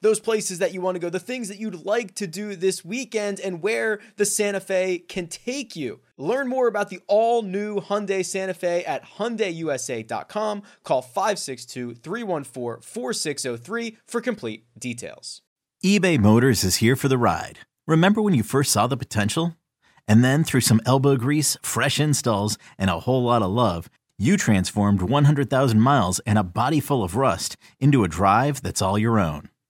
those places that you want to go, the things that you'd like to do this weekend, and where the Santa Fe can take you. Learn more about the all new Hyundai Santa Fe at HyundaiUSA.com. Call 562 314 4603 for complete details. eBay Motors is here for the ride. Remember when you first saw the potential? And then through some elbow grease, fresh installs, and a whole lot of love, you transformed 100,000 miles and a body full of rust into a drive that's all your own.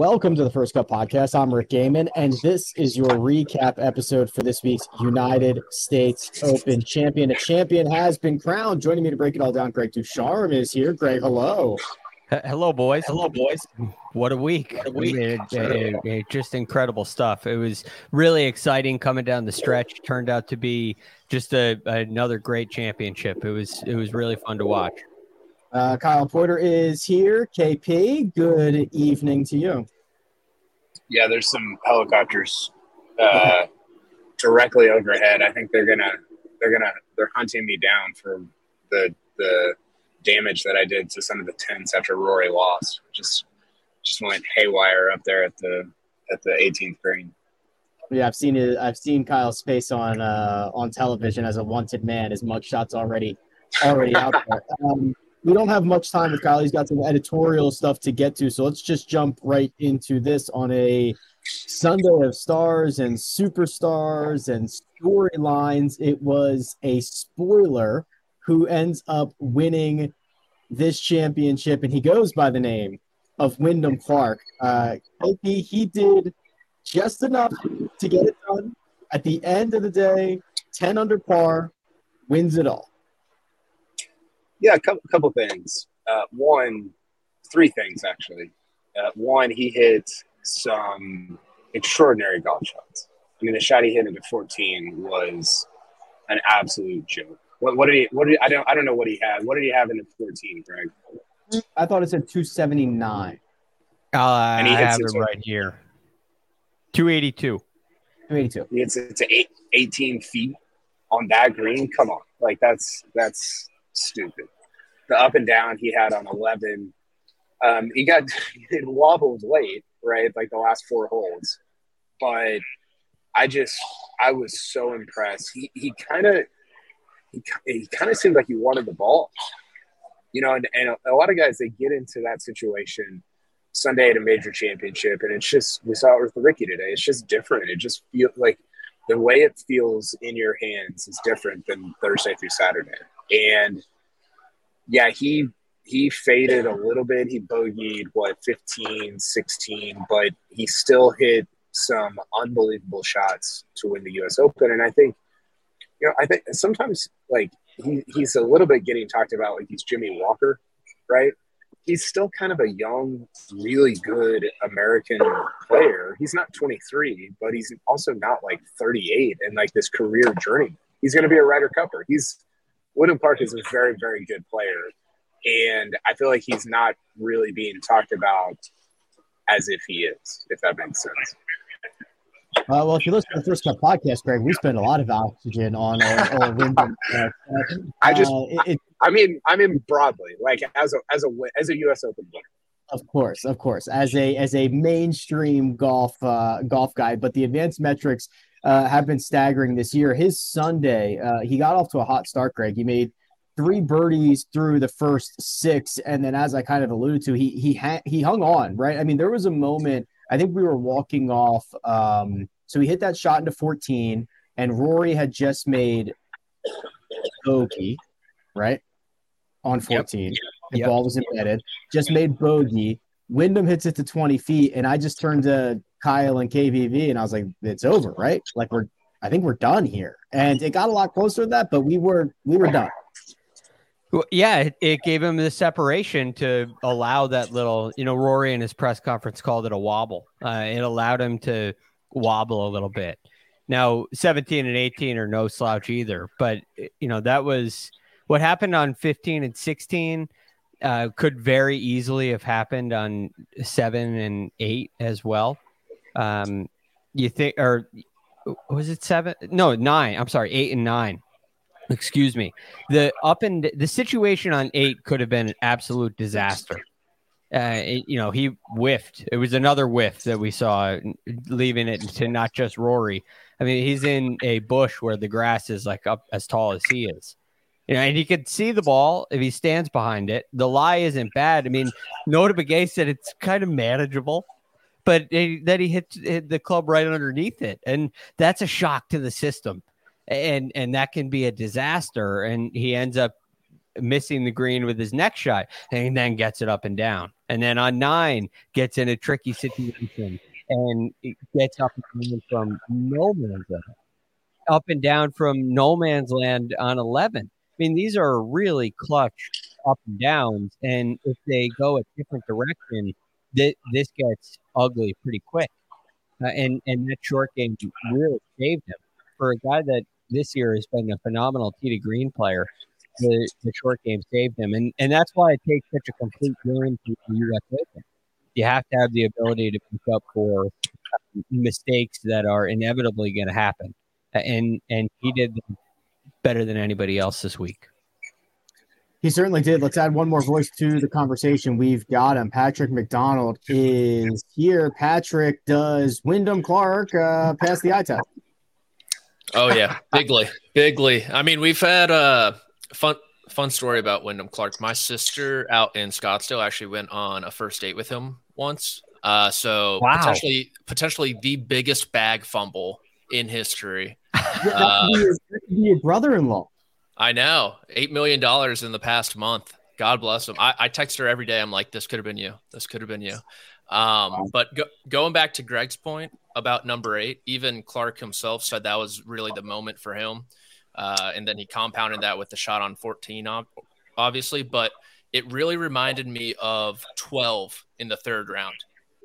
Welcome to the First Cut Podcast. I'm Rick Gehman, and this is your recap episode for this week's United States Open champion. A champion has been crowned. Joining me to break it all down, Greg DuCharme is here. Greg, hello. Hello, boys. Hello, boys. What a week. What a week. just incredible stuff. It was really exciting coming down the stretch. Turned out to be just a, another great championship. It was it was really fun to watch. Uh, Kyle Porter is here. KP, good evening to you. Yeah, there's some helicopters uh, directly overhead. I think they're gonna they're gonna they're hunting me down for the the damage that I did to some of the tents after Rory lost. Just just went haywire up there at the at the 18th green. Yeah, I've seen it. I've seen Kyle's face on uh, on television as a wanted man. His mugshot's already already out there. Um, we don't have much time with Kyle. He's got some editorial stuff to get to, so let's just jump right into this on a Sunday of stars and superstars and storylines. It was a spoiler who ends up winning this championship, and he goes by the name of Wyndham Clark. Uh, he, he did just enough to get it done. At the end of the day, 10 under par, wins it all. Yeah, a couple, couple things. Uh, one, three things actually. Uh, one, he hit some extraordinary golf shots. I mean, the shot he hit into 14 was an absolute joke. What, what did he? What did I don't? I don't know what he had. What did he have in the 14, Greg? I thought it said 279. Uh, I And he hits have it it right here. 282. 282. It's it's eight, 18 feet on that green. Come on, like that's that's stupid. The up and down he had on 11. Um, he got it wobbled late, right? Like the last four holes, but I just I was so impressed. He he kind of he, he kind of seemed like he wanted the ball, you know. And, and a, a lot of guys they get into that situation Sunday at a major championship, and it's just we saw it with Rickie today. It's just different. It just feels like the way it feels in your hands is different than Thursday through Saturday. And yeah, he he faded a little bit. He bogeyed what 15, 16, but he still hit some unbelievable shots to win the U.S. Open. And I think, you know, I think sometimes like he, he's a little bit getting talked about like he's Jimmy Walker, right? He's still kind of a young, really good American player. He's not 23, but he's also not like 38 and like this career journey. He's going to be a Ryder Cupper. He's Wyndham Clark is a very, very good player. And I feel like he's not really being talked about as if he is, if that makes sense. Uh, well, if you listen to the First Cut podcast, Greg, we spend a lot of oxygen on our, our Wyndham. Uh, I just, uh, it, it, I mean, I mean broadly, like as a as a as a U.S. Open winner. Of course, of course, as a as a mainstream golf uh, golf guy, but the advanced metrics uh, have been staggering this year. His Sunday, uh, he got off to a hot start. Greg, he made three birdies through the first six, and then as I kind of alluded to, he he ha- he hung on. Right, I mean, there was a moment. I think we were walking off. Um, so he hit that shot into 14, and Rory had just made bogey, right? On 14. Yep. The yep. ball was embedded, just made bogey. Wyndham hits it to 20 feet, and I just turned to Kyle and KVV, and I was like, "It's over, right? Like we're, I think we're done here." And it got a lot closer to that, but we were, we were done. Well, yeah, it, it, gave him the separation to allow that little, you know, Rory in his press conference called it a wobble. Uh, it allowed him to wobble a little bit. Now, 17 and 18 are no slouch either, but you know, that was what happened on 15 and 16 uh, could very easily have happened on seven and eight as well. Um, you think, or was it seven? No, nine. I'm sorry, eight and nine. Excuse me. The up and the situation on eight could have been an absolute disaster uh, you know, he whiffed. It was another whiff that we saw, leaving it to not just Rory. I mean, he's in a bush where the grass is like up as tall as he is. You know, and he could see the ball if he stands behind it. The lie isn't bad. I mean, Notah Begay said it's kind of manageable, but it, that he hit, the club right underneath it, and that's a shock to the system, and and that can be a disaster. And he ends up missing the green with his next shot and then gets it up and down. And then on nine, gets in a tricky situation and gets up from no man's land, up and down from no man's land on 11. I mean, these are really clutch up and downs. And if they go a different direction, th- this gets ugly pretty quick. Uh, and, and that short game really saved him. For a guy that this year has been a phenomenal tee to green player, the, the short game saved him. And and that's why it takes such a complete game to the U.S. Open. You have to have the ability to pick up for mistakes that are inevitably going to happen. And and he did better than anybody else this week. He certainly did. Let's add one more voice to the conversation. We've got him. Patrick McDonald is here. Patrick, does Wyndham Clark uh, pass the eye test? Oh yeah, bigly, bigly. I mean, we've had a fun fun story about Wyndham Clark. My sister out in Scottsdale actually went on a first date with him once. Uh, so wow. potentially potentially the biggest bag fumble in history. uh, your brother-in-law. I know, eight million dollars in the past month. God bless him. I, I text her every day. I'm like, this could have been you. This could have been you. Um, but go, going back to Greg's point about number eight, even Clark himself said that was really the moment for him. Uh, and then he compounded that with the shot on 14, obviously. But it really reminded me of 12 in the third round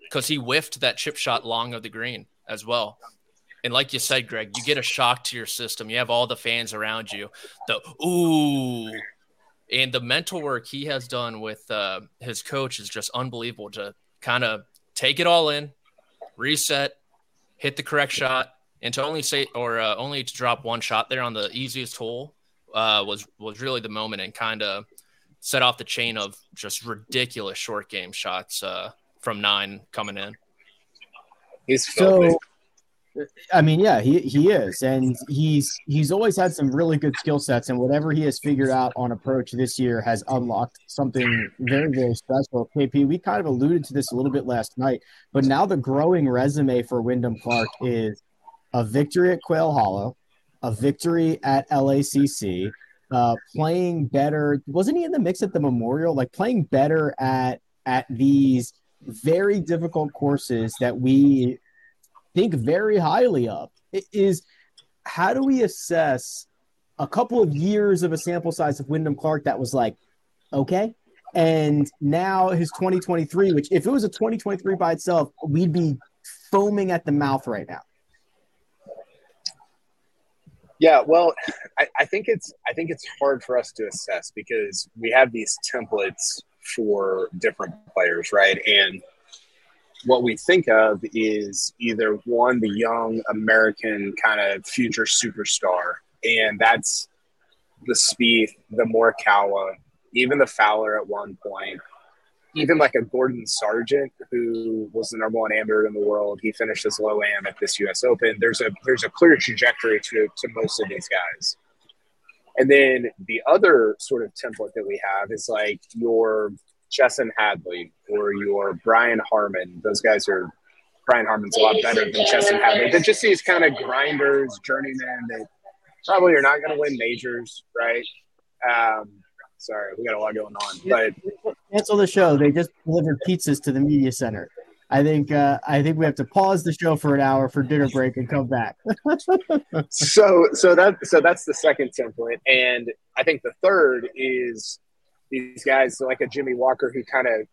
because he whiffed that chip shot long of the green as well. And like you said, Greg, you get a shock to your system. You have all the fans around you. The ooh, and the mental work he has done with uh, his coach is just unbelievable. To kind of take it all in, reset, hit the correct shot, and to only say or uh, only to drop one shot there on the easiest hole uh, was was really the moment and kind of set off the chain of just ridiculous short game shots uh, from nine coming in. He's so. I mean, yeah, he, he is, and he's he's always had some really good skill sets, and whatever he has figured out on approach this year has unlocked something very very special. KP, we kind of alluded to this a little bit last night, but now the growing resume for Wyndham Clark is a victory at Quail Hollow, a victory at LACC, uh, playing better. Wasn't he in the mix at the Memorial? Like playing better at at these very difficult courses that we think very highly of. Is how do we assess a couple of years of a sample size of Wyndham Clark that was like okay, and now his 2023, which if it was a 2023 by itself, we'd be foaming at the mouth right now. Yeah, well, I, I, think it's I think it's hard for us to assess because we have these templates for different players, right? And what we think of is either one, the young American kind of future superstar, and that's the Spieth, the Morikawa, even the Fowler at one point, even like a Gordon Sargent, who was the number one amateur in the world. He finished low am at this U.S. Open. There's a there's a clear trajectory to to most of these guys. And then the other sort of template that we have is like your Chesson Hadley or your Brian Harman. Those guys are Brian Harman's a lot better than Chesson Hadley. They're just these kind of grinders, journeymen that probably are not going to win majors, right? Um, sorry, we got a lot going on, but cancel the show. They just delivered pizzas to the media center. I think uh, I think we have to pause the show for an hour for dinner break and come back. so so that so that's the second template, and I think the third is these guys like a Jimmy Walker who kind of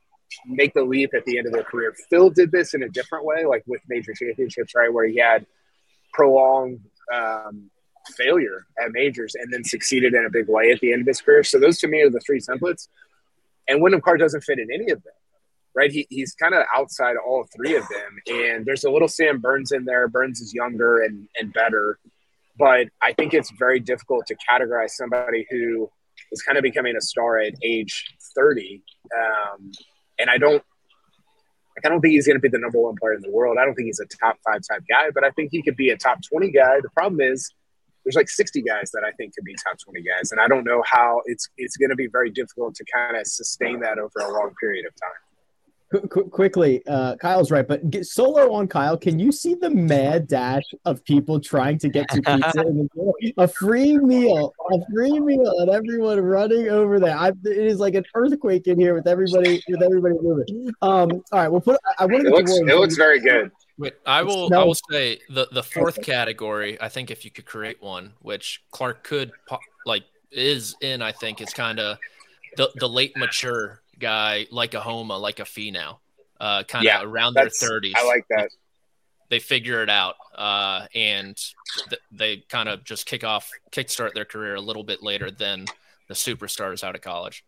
make the leap at the end of their career. Phil did this in a different way, like with major championships, right, where he had prolonged um, failure at majors and then succeeded in a big way at the end of his career. So those to me are the three templates, and Wyndham Clark doesn't fit in any of them right? He, he's kind of outside all three of them. And there's a little Sam Burns in there. Burns is younger and, and better. But I think it's very difficult to categorize somebody who is kind of becoming a star at age 30. Um, and I don't, like, I don't think he's going to be the number one player in the world. I don't think he's a top five type guy, but I think he could be a top 20 guy. The problem is there's like 60 guys that I think could be top 20 guys. And I don't know how it's, it's going to be very difficult to kind of sustain that over a long period of time. Qu- quickly, uh, Kyle's right, but get solo on Kyle. Can you see the mad dash of people trying to get to pizza? a free meal, a free meal, and everyone running over there. I, it is like an earthquake in here with everybody with everybody moving. Um, all right, we'll put. I want to. It looks, it looks very good. Wait, I will. I will say the the fourth category. I think if you could create one, which Clark could like is in, I think it's kind of the the late mature guy like a Homa, like a Finau, uh, kind of yeah, around their 30s. I like that. They figure it out uh, and th- they kind of just kick off, kickstart their career a little bit later than the superstars out of college.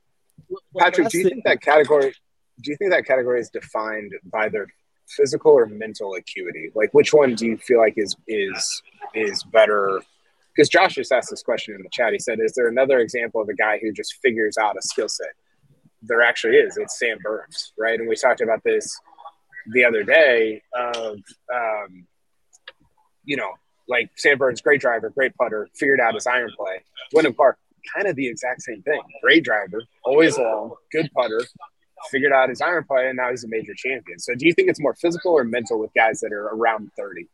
Patrick, do you think that category? Do you think that category is defined by their physical or mental acuity? Like, which one do you feel like is is is better? Because Josh just asked this question in the chat. He said, "Is there another example of a guy who just figures out a skill set?" There actually is. It's Sam Burns, right? And we talked about this the other day of, um, you know, like Sam Burns, great driver, great putter, figured out his iron play. Wyndham Clark, kind of the exact same thing. Great driver, always long, good putter, figured out his iron play, and now he's a major champion. So do you think it's more physical or mental with guys that are around 30?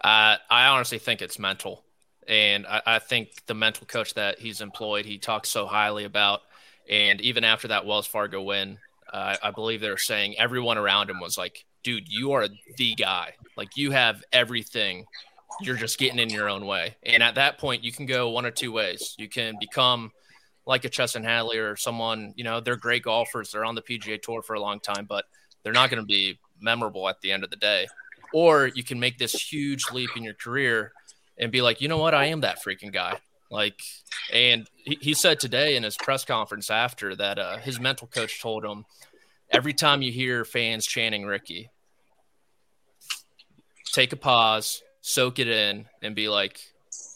Uh, I honestly think it's mental. And I, I think the mental coach that he's employed, he talks so highly about – and even after that Wells Fargo win, uh, I believe they're saying everyone around him was like, dude, you are the guy. Like, you have everything. You're just getting in your own way. And at that point, you can go one or two ways. You can become like a Chesson Hadley or someone, you know, they're great golfers. They're on the PGA Tour for a long time, but they're not going to be memorable at the end of the day. Or you can make this huge leap in your career and be like, you know what? I am that freaking guy. Like, and he, he said today in his press conference after that uh, his mental coach told him every time you hear fans chanting Rickie, take a pause, soak it in, and be like,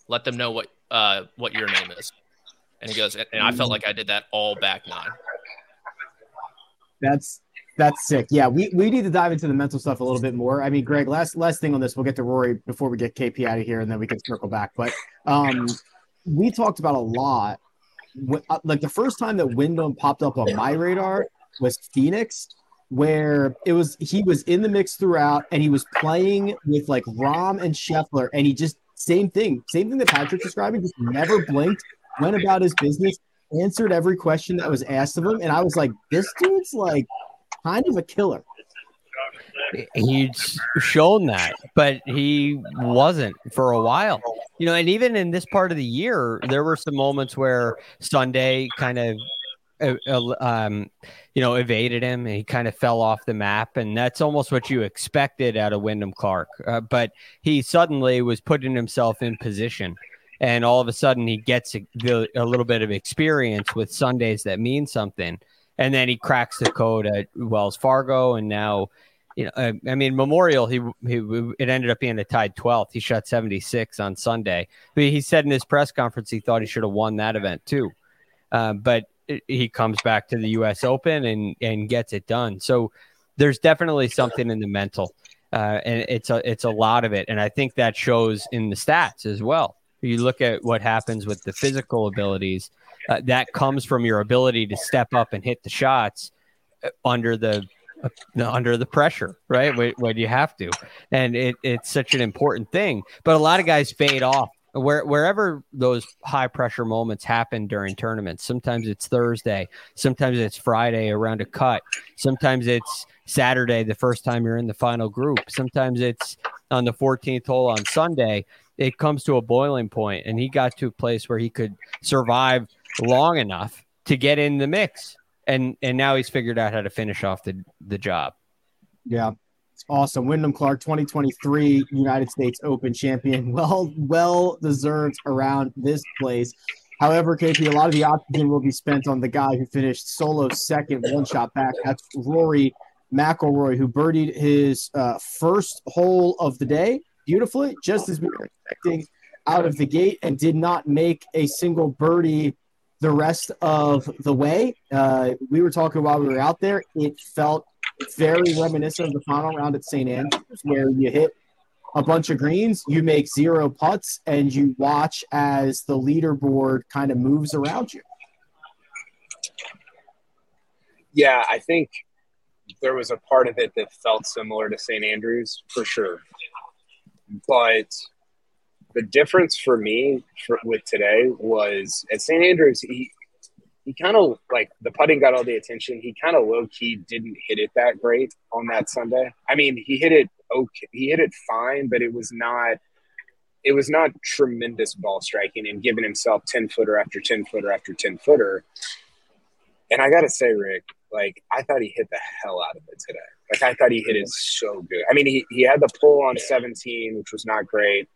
let them know what uh, what your name is. And he goes, and I felt like I did that all back nine. That's that's sick. Yeah, we, we need to dive into the mental stuff a little bit more. I mean, Greg, last last thing on this, we'll get to Rory before we get KP out of here, and then we can circle back. But um, we talked about a lot. Uh, like the first time that Wyndham popped up on my radar was Phoenix, where it was he was in the mix throughout, and he was playing with like Rahm and Scheffler, and he just same thing, same thing that Patrick's describing, just never blinked, went about his business, answered every question that was asked of him, and I was like, this dude's like kind of a killer. He's shown that, but he wasn't for a while. You know, and even in this part of the year, there were some moments where Sunday kind of uh, um, you know, evaded him and he kind of fell off the map. And that's almost what you expected out of Wyndham Clark. Uh, but he suddenly was putting himself in position. And all of a sudden, he gets a, a, little bit of experience with Sundays that mean something. And then he cracks the code at Wells Fargo. And now you know, I, I, mean, Memorial, he, he it ended up being a tied 12th. He shot 76 on Sunday. But he said in his press conference he thought he should have won that event too. Uh, but he comes back to the U.S. Open and and gets it done. So there's definitely something in the mental, uh, and it's a it's a lot of it, and I think that shows in the stats as well. You look at what happens with the physical abilities. Uh, that comes from your ability to step up and hit the shots uh, under the under the pressure, right? When, when you have to, and it, it's such an important thing. But a lot of guys fade off where, wherever those high pressure moments happen during tournaments. Sometimes it's Thursday, sometimes it's Friday around a cut, sometimes it's Saturday the first time you're in the final group, sometimes it's on the 14th hole on Sunday. It comes to a boiling point, and he got to a place where he could survive long enough to get in the mix and and now he's figured out how to finish off the the job. Yeah. It's awesome. Wyndham Clark, 2023 United States Open champion. Well, well deserved around this place. However, KP, a lot of the oxygen will be spent on the guy who finished solo second, one shot back. That's Rory McIlroy, who birdied his uh, first hole of the day beautifully, just as we were expecting out of the gate, and did not make a single birdie the rest of the way. Uh, we were talking while we were out there. It felt very reminiscent of the final round at St. Andrews, where you hit a bunch of greens, you make zero putts, and you watch as the leaderboard kind of moves around you. Yeah, I think there was a part of it that felt similar to St. Andrews for sure. But the difference for me for, with today was at St. Andrews, he he kind of like the putting got all the attention. He kind of low key didn't hit it that great on that Sunday. I mean, he hit it okay, he hit it fine, but it was not it was not tremendous ball striking and giving himself 10 footer after 10 footer after 10 footer. And I got to say, Rick, like, I thought he hit the hell out of it today. Like, I thought he hit it so good. I mean, he, he had the pull on 17, which was not great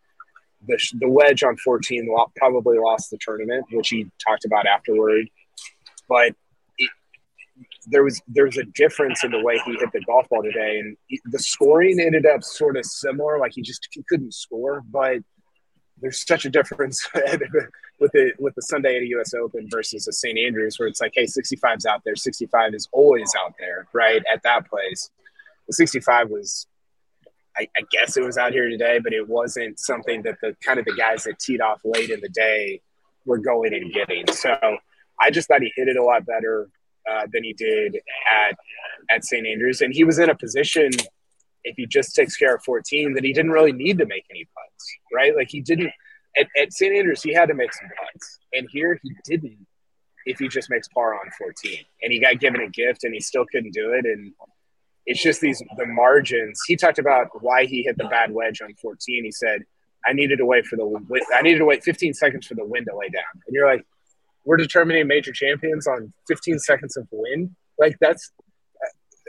the, the wedge on 14 probably lost the tournament, which he talked about afterward. But it, there was there was a difference in the way he hit the golf ball today, and he, the scoring ended up sort of similar. Like he just he couldn't score, but there's such a difference with the with the Sunday at a U.S. Open versus a St. Andrews, where it's like, hey, 65's out there. 65 is always out there, right? At that place, the 65 was I, I, guess it was out here today, but it wasn't something that the kind of the guys that teed off late in the day were going and getting. So I just thought he hit it a lot better uh, than he did at at St. Andrews, and he was in a position if he just takes care of 14 that he didn't really need to make any putts, right? Like he didn't at, at St. Andrews he had to make some putts, and here he didn't. If he just makes par on 14, and he got given a gift, and he still couldn't do it, and it's just these the margins. He talked about why he hit the bad wedge on 14. He said, "I needed to wait for the I needed to wait 15 seconds for the wind to lay down." And you're like, "We're determining major champions on 15 seconds of wind." Like that's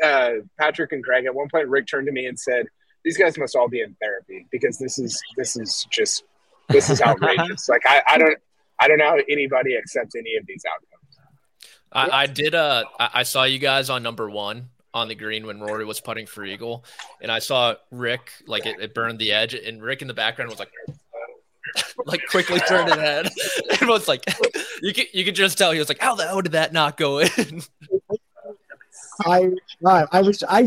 uh, Patrick and Greg. At one point, Rick turned to me and said, "These guys must all be in therapy because this is this is just this is outrageous." like I, I don't I don't know how anybody accepts any of these outcomes. I, I did. Uh, I saw you guys on number one on the green when Rory was putting for eagle, and I saw Rick like it, it burned the edge, and Rick in the background was like. like quickly turned his head and was like you could you could just tell he was like how the hell did that not go in I I was I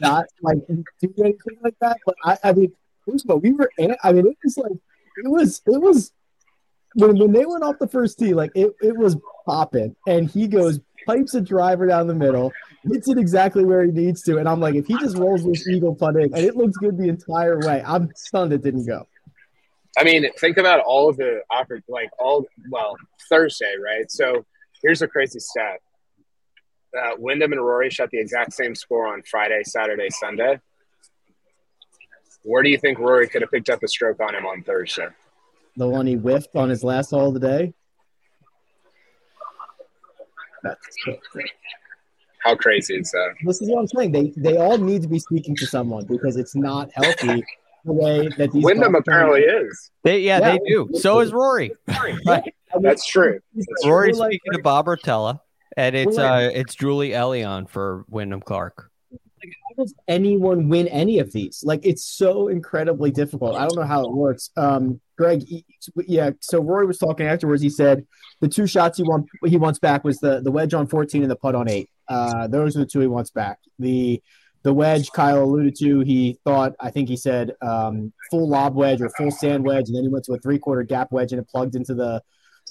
not like do anything like that, but I I mean first of all we were in, I mean it was like it was it was when when they went off the first tee like it it was popping and he goes pipes a driver down the middle hits it exactly where he needs to. And I'm like, if he just rolls this eagle putt in and it looks good the entire way, I'm stunned it didn't go. I mean, think about all of the awkward like all well Thursday, right? So here's a crazy stat: uh, Wyndham and Rory shot the exact same score on Friday, Saturday, Sunday. Where do you think Rory could have picked up a stroke on him on Thursday? The one he whiffed on his last hole of the day. That's how crazy is that? This is what I'm saying. They they all need to be speaking to someone because it's not healthy the way that these Wyndham apparently is. They yeah, yeah, they do. So is Rory. right. That's true. Rory's speaking to Bob Rotella, and it's uh it's Julie Elion for Wyndham Clark. How does anyone win any of these? Like it's so incredibly difficult. I don't know how it works. Um, Greg, yeah. So Rory was talking afterwards. He said the two shots he want he wants back was the the wedge on 14 and the putt on eight. Uh, those are the two he wants back. The the wedge Kyle alluded to, he thought I think he said um, full lob wedge or full sand wedge, and then he went to a three quarter gap wedge and it plugged into the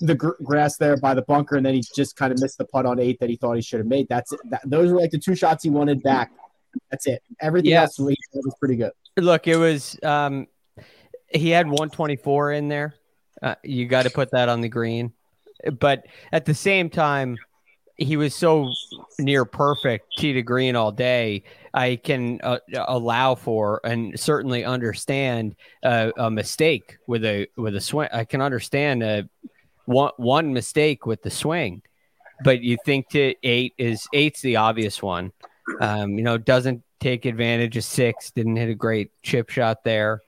the gr- grass there by the bunker, and then he just kind of missed the putt on eight that he thought he should have made. That's it. That, those were like the two shots he wanted back. That's it. Everything yeah. else was pretty good. Look, it was um, he had 124 in there. Uh, you got to put that on the green, but at the same time, he was so near perfect tee to green all day. I can uh, allow for and certainly understand uh, a mistake with a with a swing. I can understand a one one mistake with the swing, but you think to eight is eight's the obvious one. Um, you know, doesn't take advantage of six, didn't hit a great chip shot there.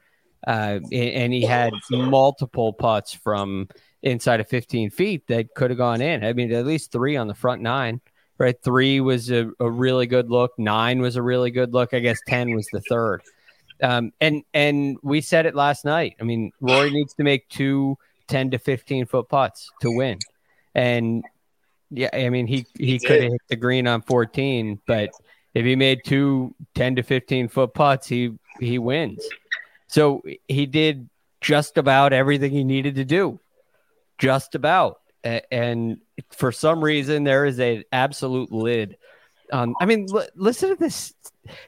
Uh, and he had multiple putts from inside of 15 feet that could have gone in. I mean, at least three on the front nine, right? Three was a, a really good look. Nine was a really good look. I guess 10 was the third. Um, and, and we said it last night. I mean, Rory needs to make two 10 to 15 foot putts to win. And yeah, I mean, he, he, he could have hit the green on 14, but if he made two 10 to 15 foot putts, he, he wins. So he did just about everything he needed to do. Just about. And for some reason, there is an absolute lid. Um, I mean, l- listen to this.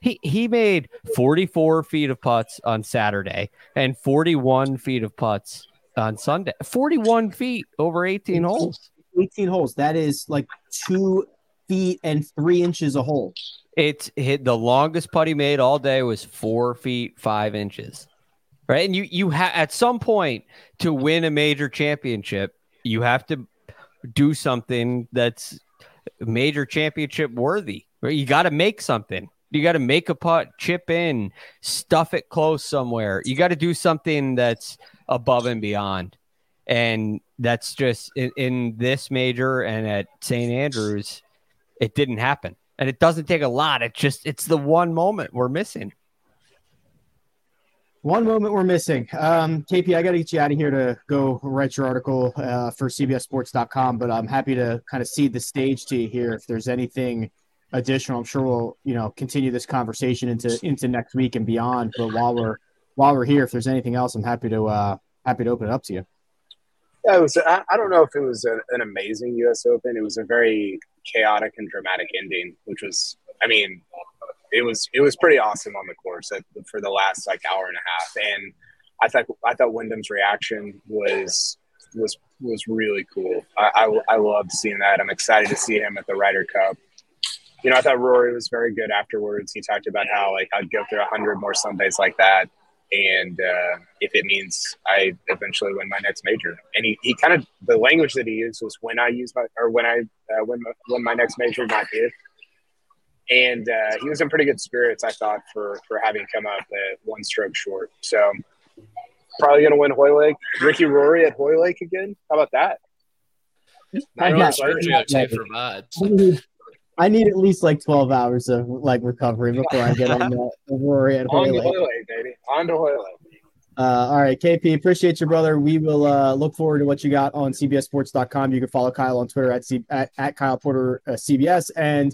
He he made 44 feet of putts on Saturday and 41 feet of putts on Sunday. 41 feet over 18 holes. 18 holes. That is like two feet and three inches a hole. It's hit the longest putt he made all day was four feet five inches. Right. And you you have at some point to win a major championship, you have to do something that's major championship worthy. Right? You got to make something. You got to make a putt, chip in, stuff it close somewhere. You got to do something that's above and beyond. And that's just in, in this major and at St. Andrews, it didn't happen. And it doesn't take a lot. It just, it's the one moment we're missing. One moment we're missing. Um, KP, I got to get you out of here to go write your article uh, for CBSSports.com, but I'm happy to kind of cede the stage to you here. If there's anything additional, I'm sure we'll you know continue this conversation into into next week and beyond. But while we're while we're here, if there's anything else, I'm happy to uh, happy to open it up to you. Yeah, it was. I, I don't know if it was a, an amazing U.S. Open. It was a very chaotic and dramatic ending, which was, I mean, it was it was pretty awesome on the course at, for the last like hour and a half. And I thought I thought Wyndham's reaction was was was really cool. I, I, I loved seeing that. I'm excited to see him at the Ryder Cup. You know, I thought Rory was very good afterwards. He talked about how like I'd go through a hundred more Sundays like that and uh, if it means I eventually win my next major. And he, he kind of the language that he used was when I use my or when I uh, win my, win my next major, not if. And uh, he was in pretty good spirits, I thought, for for having come up at one stroke short. So probably going to win Hoylake. Ricky Rory at Hoylake again. How about that? I got, I need at least like 12 hours of like recovery before I get on the, the Rory at On to Hoylake, baby. On to Hoylake. Uh, all right, KP, appreciate you, brother. We will uh, look forward to what you got on CBSSports.com. You can follow Kyle on Twitter at, C- at, at Kyle Porter uh, CBS, and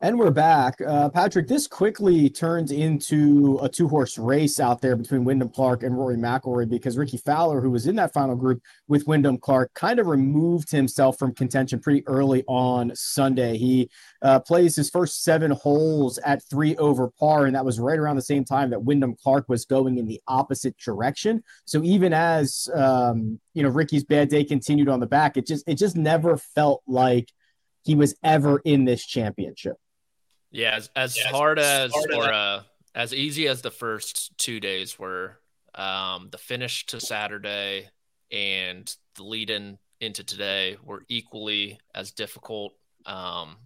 And we're back. Uh, Patrick, this quickly turned into a two horse race out there between Wyndham Clark and Rory McIlroy because Rickie Fowler, who was in that final group with Wyndham Clark, kind of removed himself from contention pretty early on Sunday. He uh, plays his first seven holes at three over par, and that was right around the same time that Wyndham Clark was going in the opposite direction. So even as um, you know Rickie's bad day continued on the back, it just it just never felt like he was ever in this championship. Yeah, as, as yeah, hard as, hard or uh, as easy as the first two days were, um, the finish to Saturday and the lead in into today were equally as difficult. Um,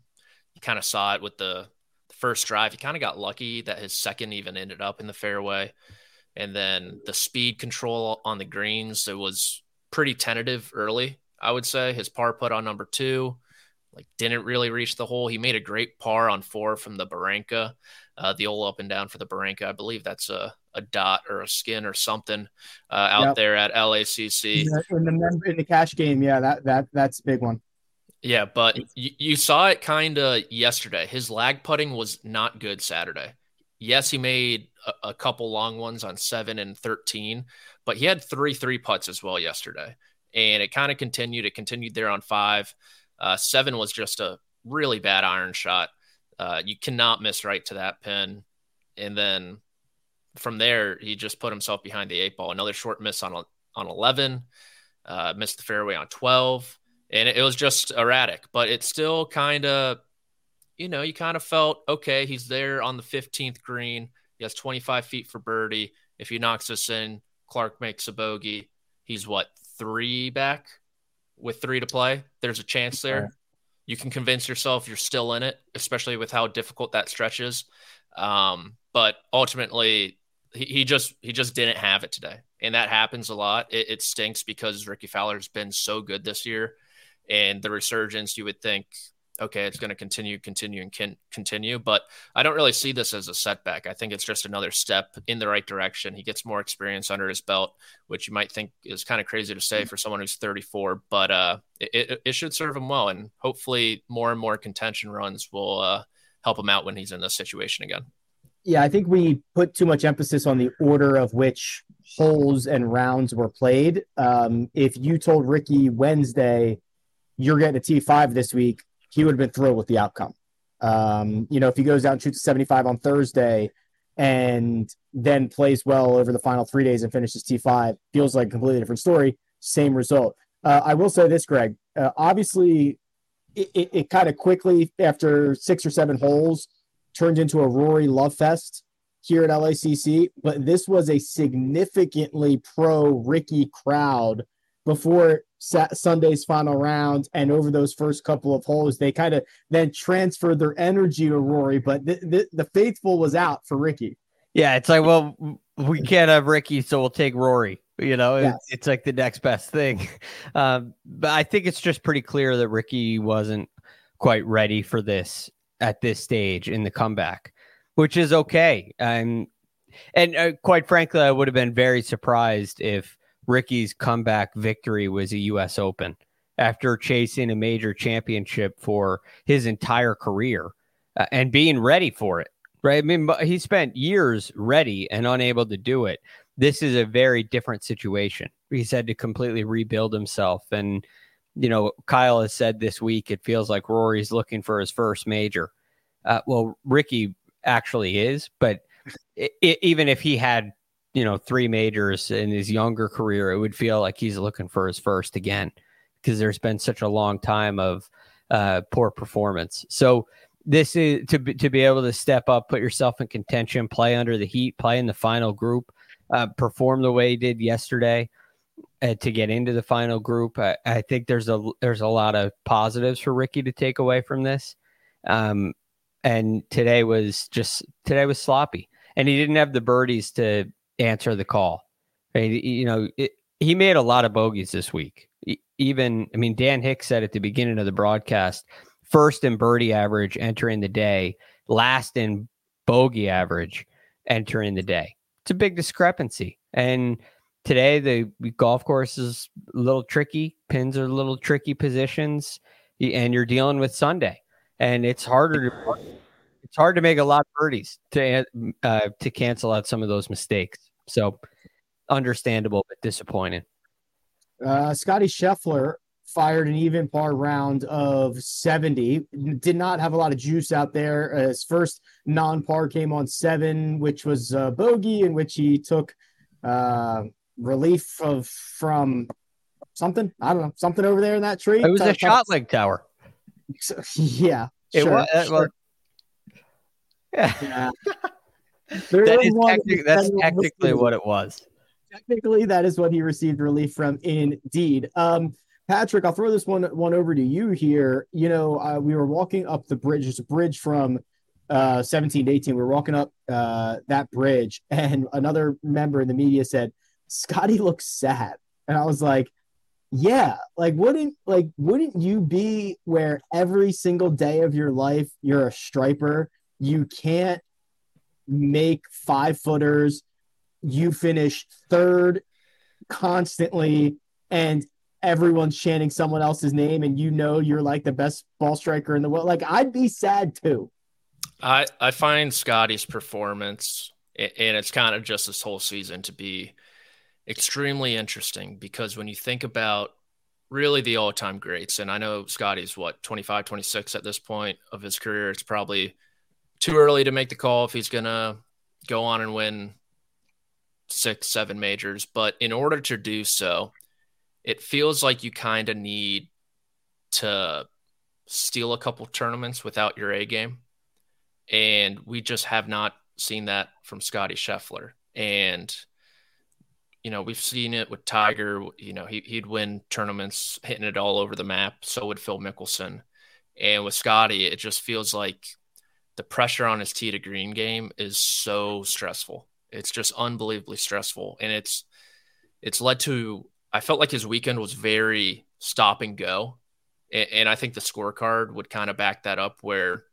you kind of saw it with the, the first drive. He kind of got lucky that his second even ended up in the fairway, and then the speed control on the greens it was pretty tentative early. I would say his par put on number two like didn't really reach the hole. He made a great par on four from the Barranca, uh, the old up and down for the Barranca. I believe that's a, a dot or a skin or something uh, out yep. there at LACC. In the, in the, in the cash game, yeah, that that that's a big one. Yeah, but you, you saw it kind of yesterday. His lag putting was not good Saturday. Yes, he made a, a couple long ones on seven and thirteen, but he had three three putts as well yesterday, and it kind of continued. It continued there on five. Uh, seven was just a really bad iron shot. Uh, you cannot miss right to that pin. And then from there, he just put himself behind the eight ball. Another short miss on on 11, uh, missed the fairway on 12. And it, it was just erratic, but it still kind of, you know, you kind of felt okay, he's there on the 15th green. He has 25 feet for birdie. If he knocks this in, Clark makes a bogey. He's what, three back? With three to play, there's a chance there. You can convince yourself you're still in it, especially with how difficult that stretch is. Um, but ultimately, he, he, just he just didn't have it today, and that happens a lot. It, it stinks because Rickie Fowler's been so good this year, and the resurgence. You would think okay, it's going to continue, continue, and can continue. But I don't really see this as a setback. I think it's just another step in the right direction. He gets more experience under his belt, which you might think is kind of crazy to say for someone who's 34, but uh, it, it should serve him well. And hopefully, more and more contention runs will uh, help him out when he's in this situation again. Yeah, I think we put too much emphasis on the order of which holes and rounds were played. Um, if you told Rickie Wednesday, you're getting a T5 this week, he would have been thrilled with the outcome. Um, you know, if he goes out and shoots 75 on Thursday and then plays well over the final three days and finishes T5, feels like a completely different story. Same result. Uh, I will say this, Greg. Uh, obviously, it, it, it kind of quickly, after six or seven holes, turned into a Rory love fest here at LACC. But this was a significantly pro Rickie crowd before Sunday's final round and over those first couple of holes, they kind of then transferred their energy to Rory, but the, the, the, faithful was out for Rickie. Yeah, it's like, well, we can't have Rickie, so we'll take Rory. You know, yes. it's, it's like the next best thing. Um, but I think it's just pretty clear that Rickie wasn't quite ready for this at this stage in the comeback, which is okay. And and uh, quite frankly, I would have been very surprised if Rickie's comeback victory was a U.S. Open after chasing a major championship for his entire career uh, and being ready for it. Right. I mean, he spent years ready and unable to do it. This is a very different situation. He's had to completely rebuild himself. And, you know, Kyle has said this week it feels like Rory's looking for his first major. Uh, well, Rickie actually is, but it, it, even if he had you know, three majors in his younger career, it would feel like he's looking for his first again because there's been such a long time of uh, poor performance. So this is to be, to be able to step up, put yourself in contention, play under the heat, play in the final group, uh, perform the way he did yesterday uh, to get into the final group. I, I, think there's a there's a lot of positives for Rickie to take away from this. Um, and today was just today was sloppy, and he didn't have the birdies to answer the call. Right? You know, it, he made a lot of bogeys this week. Even, I mean, Dan Hicks said at the beginning of the broadcast, first in birdie average entering the day, last in bogey average entering the day. It's a big discrepancy. And today the golf course is a little tricky. Pins are a little tricky positions, and you're dealing with Sunday, and it's harder to it's hard to make a lot of birdies to uh, to cancel out some of those mistakes. So understandable, but disappointing. Uh, Scottie Scheffler fired an even par round of 70. Did not have a lot of juice out there. Uh, his first non par came on seven, which was a bogey, in which he took uh, relief of from something. I don't know, something over there in that tree. It was a shot leg tower. yeah. It sure, was. Uh, sure. Well, yeah. yeah. that is technically, that's technically what it was. Technically, that is what he received relief from. Indeed. Um, Patrick, I'll throw this one one over to you here. You know, uh, we were walking up the bridge. It's a bridge from uh, 17 to 18. We were walking up uh, that bridge, and another member in the media said, "Scottie looks sad," and I was like, "Yeah, like wouldn't like wouldn't you be where every single day of your life you're a striper? You can't make five footers. You finish third constantly." And everyone's chanting someone else's name and you know you're like the best ball striker in the world. Like I'd be sad too. I I find Scottie's performance and it's kind of just this whole season to be extremely interesting because when you think about really the all-time greats and I know Scottie's what 25 26 at this point of his career it's probably too early to make the call if he's going to go on and win 6 7 majors but in order to do so it feels like you kind of need to steal a couple tournaments without your A game. And we just have not seen that from Scottie Scheffler. And, you know, we've seen it with Tiger. You know, he, he'd win tournaments hitting it all over the map. So would Phil Mickelson. And with Scottie, it just feels like the pressure on his tee to green game is so stressful. It's just unbelievably stressful. And it's, it's led to I felt like his weekend was very stop and go. And, and I think the scorecard would kind of back that up where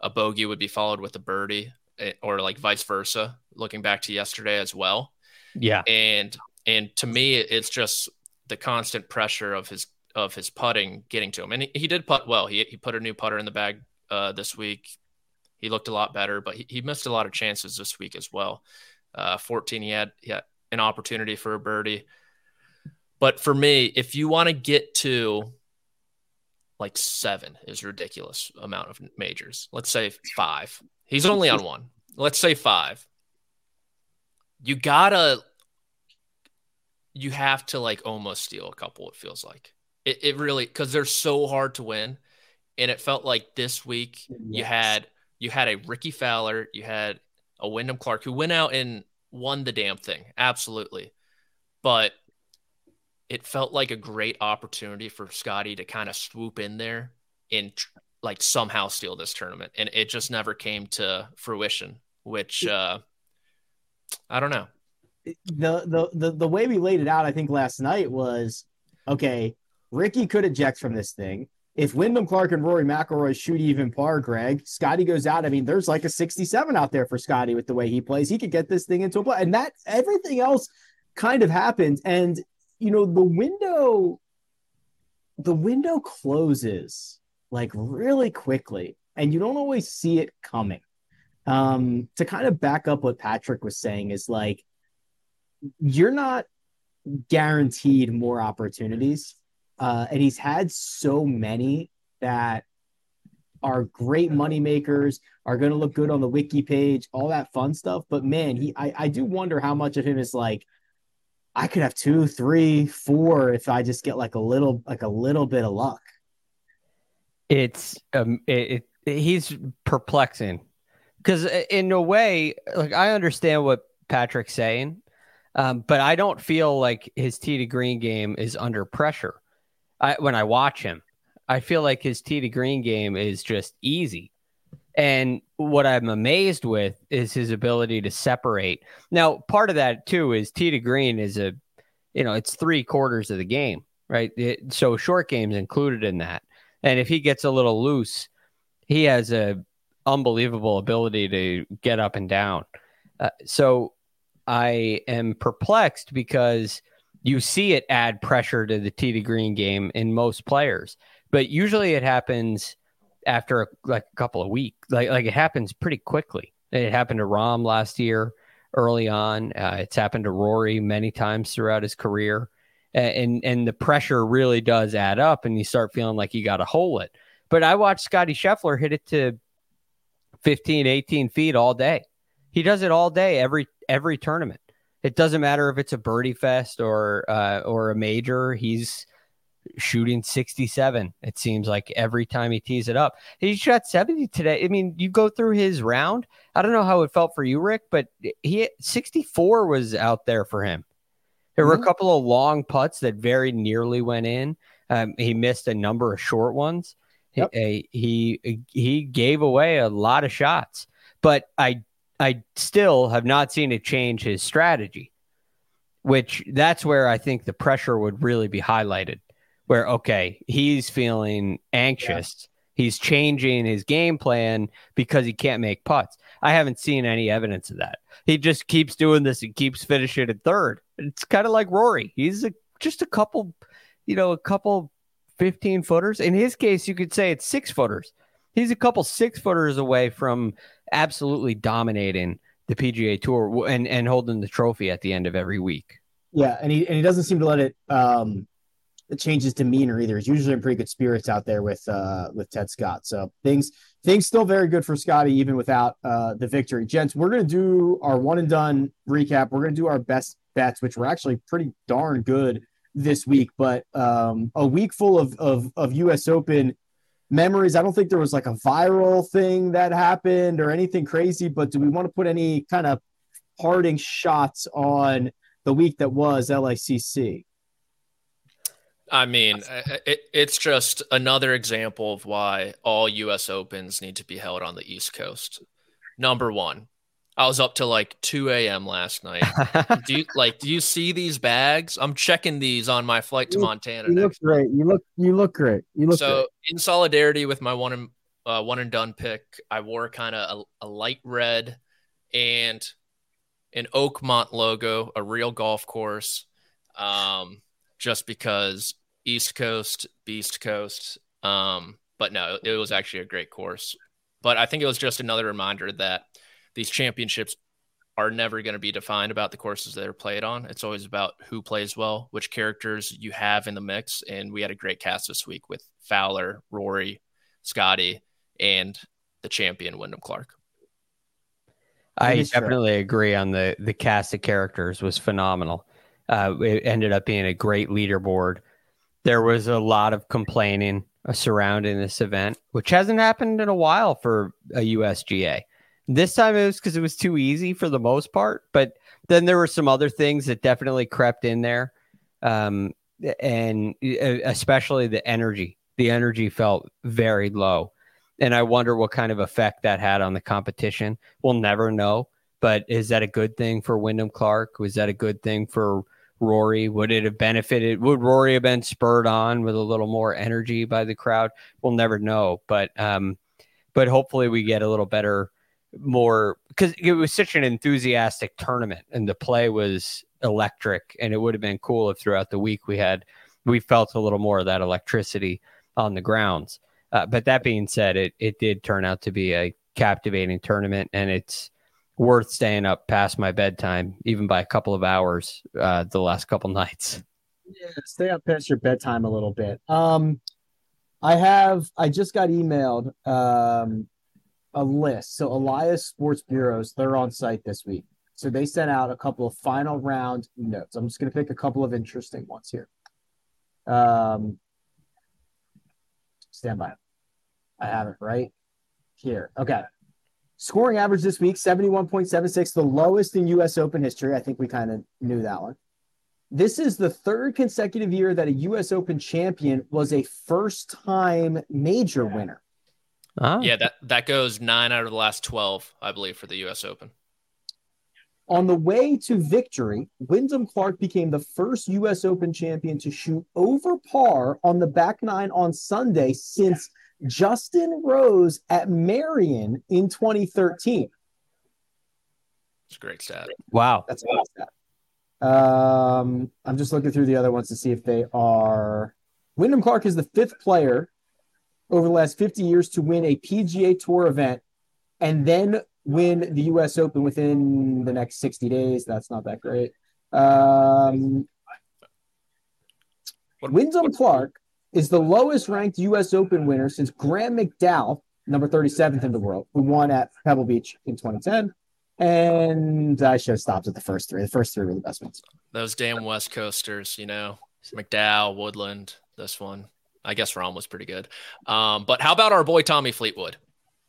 a bogey would be followed with a birdie eh, or like vice versa, looking back to yesterday as well. Yeah. And, and to me, it's just the constant pressure of his, of his putting getting to him. And he, he did putt well. He, he put a new putter in the bag uh, this week. He looked a lot better, but he, he missed a lot of chances this week as well. Uh, 14, he had, he had an opportunity for a birdie. But for me, if you want to get to like seven is ridiculous amount of majors. Let's say five. He's only on one. Let's say five. You gotta you have to like almost steal a couple, it feels like. It, it really because they're so hard to win. And it felt like this week yes. you had you had a Rickie Fowler, you had a Wyndham Clark who went out and won the damn thing. Absolutely. But it felt like a great opportunity for Scottie to kind of swoop in there and like somehow steal this tournament. And it just never came to fruition, which uh, I don't know. The, the the the way we laid it out, I think last night was okay. Rickie could eject from this thing. If Wyndham Clark and Rory McIlroy shoot even par, Greg, Scottie goes out. I mean, there's like a 67 out there for Scottie with the way he plays. He could get this thing into a play, and that everything else kind of happened. And you know the window the window closes like really quickly and you don't always see it coming um to kind of back up what patrick was saying is like you're not guaranteed more opportunities uh and he's had so many that are great money makers are going to look good on the wiki page all that fun stuff but man he I, I do wonder how much of him is like I could have two, three, four if I just get like a little, like a little bit of luck. It's um, it, it he's perplexing because in a way, like I understand what Patrick's saying, um, but I don't feel like his tee to green game is under pressure. I when I watch him, I feel like his tee to green game is just easy. And what I'm amazed with is his ability to separate. Now, part of that too is tee to green is a, you know, it's three quarters of the game, right? It, so short games included in that. And if he gets a little loose, he has a unbelievable ability to get up and down. Uh, so I am perplexed because you see it add pressure to the tee to green game in most players, but usually it happens after a, like a couple of weeks. Like like it happens pretty quickly. It happened to Rahm last year early on. Uh, it's happened to Rory many times throughout his career, and and the pressure really does add up, and you start feeling like you got to hole it. But I watched Scottie Scheffler hit it to 15, 18 feet all day. He does it all day, every every tournament. It doesn't matter if it's a birdie fest or uh, or a major. He's shooting 67. It seems like every time he tees it up. He shot 70 today. I mean, you go through his round. I don't know how it felt for you, Rick, but he 64 was out there for him. There were a mm-hmm. couple of long putts that very nearly went in. Um, he missed a number of short ones. Yep. He, he he gave away a lot of shots, but I I still have not seen it change his strategy, which that's where I think the pressure would really be highlighted. Where, okay, he's feeling anxious. Yeah. He's changing his game plan because he can't make putts. I haven't seen any evidence of that. He just keeps doing this and keeps finishing at third. It's kind of like Rory. He's a, just a couple, you know, a couple 15 footers. In his case, you could say it's six footers. He's a couple six footers away from absolutely dominating the PGA Tour and and holding the trophy at the end of every week. Yeah, and he and he doesn't seem to let it um change his demeanor either. He's usually in pretty good spirits out there with uh with Ted Scott. So things things still very good for Scottie even without uh the victory. Gents, we're gonna do our one and done recap. We're gonna do our best bets, which were actually pretty darn good this week. But um a week full of of of US Open memories. I don't think there was like a viral thing that happened or anything crazy, but do we want to put any kind of parting shots on the week that was LACC? I mean, it, it's just another example of why all U.S. Opens need to be held on the East Coast. Number one, I was up to like 2 a.m. last night. do you like? Do you see these bags? I'm checking these on my flight to you, Montana. You look great. You look. You look great. You look. So great. in solidarity with my one and uh, one and done pick, I wore kind of a, a, light red and an Oakmont logo, a real golf course. Um, just because East Coast, Beast Coast. Um, but no, it was actually a great course. But I think it was just another reminder that these championships are never going to be defined about the courses that are played on. It's always about who plays well, which characters you have in the mix. And we had a great cast this week with Fowler, Rory, Scottie, and the champion Wyndham Clark. I definitely agree on the the cast of characters was phenomenal. Uh, it ended up being a great leaderboard. There was a lot of complaining surrounding this event, which hasn't happened in a while for a USGA. This time it was because it was too easy for the most part, but then there were some other things that definitely crept in there, um, and especially the energy. The energy felt very low, and I wonder what kind of effect that had on the competition. We'll never know, but is that a good thing for Wyndham Clark? Was that a good thing for Rory? Would it have benefited? Would Rory have been spurred on with a little more energy by the crowd? We'll never know, but um, but hopefully we get a little better more because it was such an enthusiastic tournament and the play was electric and it would have been cool if throughout the week we had we felt a little more of that electricity on the grounds. Uh, but that being said it it did turn out to be a captivating tournament and it's worth staying up past my bedtime even by a couple of hours uh, the last couple nights. Yeah stay up past your bedtime a little bit. Um i have i just got emailed um a list. So Elias Sports Bureaus, they're on site this week. So they sent out a couple of final round notes. I'm just going to pick a couple of interesting ones here. Um, stand by. I have it right here. Okay. Scoring average this week 71.76, the lowest in US Open history. I think we kind of knew that one. This is the third consecutive year that a US Open champion was a first time major winner. Ah. Yeah, that that goes nine out of the last twelve, I believe, for the U.S. Open. On the way to victory, Wyndham Clark became the first U.S. Open champion to shoot over par on the back nine on Sunday since Justin Rose at Merion in 2013. It's a great stat. Wow. That's a good stat. Um, I'm just looking through the other ones to see if they are. Wyndham Clark is the fifth player over the last 50 years to win a PGA Tour event and then win the U.S. Open within the next 60 days. That's not that great. Um, What- Wyndham what- Clark is the lowest ranked U.S. Open winner since Graham McDowell, number 37th in the world, who won at Pebble Beach in 2010. And I should have stopped at the first three. The first three were the best ones. Those damn West Coasters, you know, McDowell, Woodland, this one. I guess Rahm was pretty good. Um, but how about our boy Tommy Fleetwood?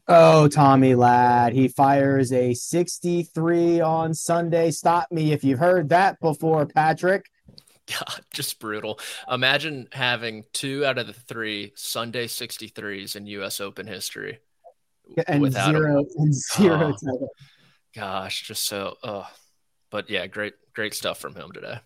Oh, Tommy lad, he fires a 63 on Sunday. Stop me if you've heard that before, Patrick. God, just brutal. Imagine having two out of the three Sunday 63s in U.S. Open history. And without a- zero and zero. Oh. Gosh, just so. Oh, but yeah, great, great stuff from him today.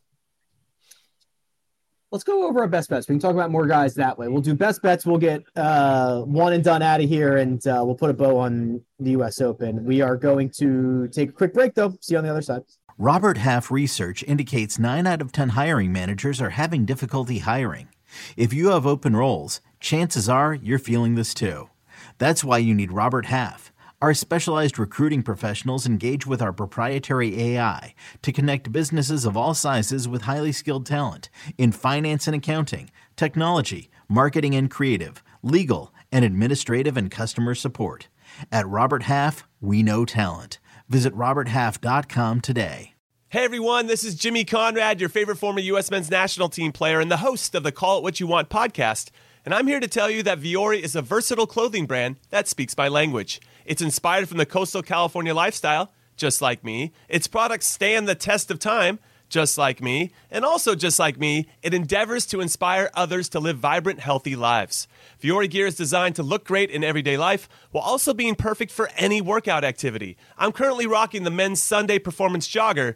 Let's go over our best bets. We can talk about more guys that way. We'll do best bets. We'll get uh, one and done out of here, and uh, we'll put a bow on the U.S. Open. We are going to take a quick break, though. See you on the other side. Robert Half research indicates 9 out of 10 hiring managers are having difficulty hiring. If you have open roles, chances are you're feeling this too. That's why you need Robert Half. Our specialized recruiting professionals engage with our proprietary AI to connect businesses of all sizes with highly skilled talent in finance and accounting, technology, marketing and creative, legal, and administrative and customer support. At Robert Half, we know talent. Visit RobertHalf.com today. Hey everyone, this is Jimmy Conrad, your favorite former U.S. men's national team player and the host of the Call It What You Want podcast. And I'm here to tell you that Vuori is a versatile clothing brand that speaks my language. It's inspired from the coastal California lifestyle, just like me. Its products stand the test of time, just like me. And also, just like me, it endeavors to inspire others to live vibrant, healthy lives. Vuori gear is designed to look great in everyday life while also being perfect for any workout activity. I'm currently rocking the men's Sunday performance jogger,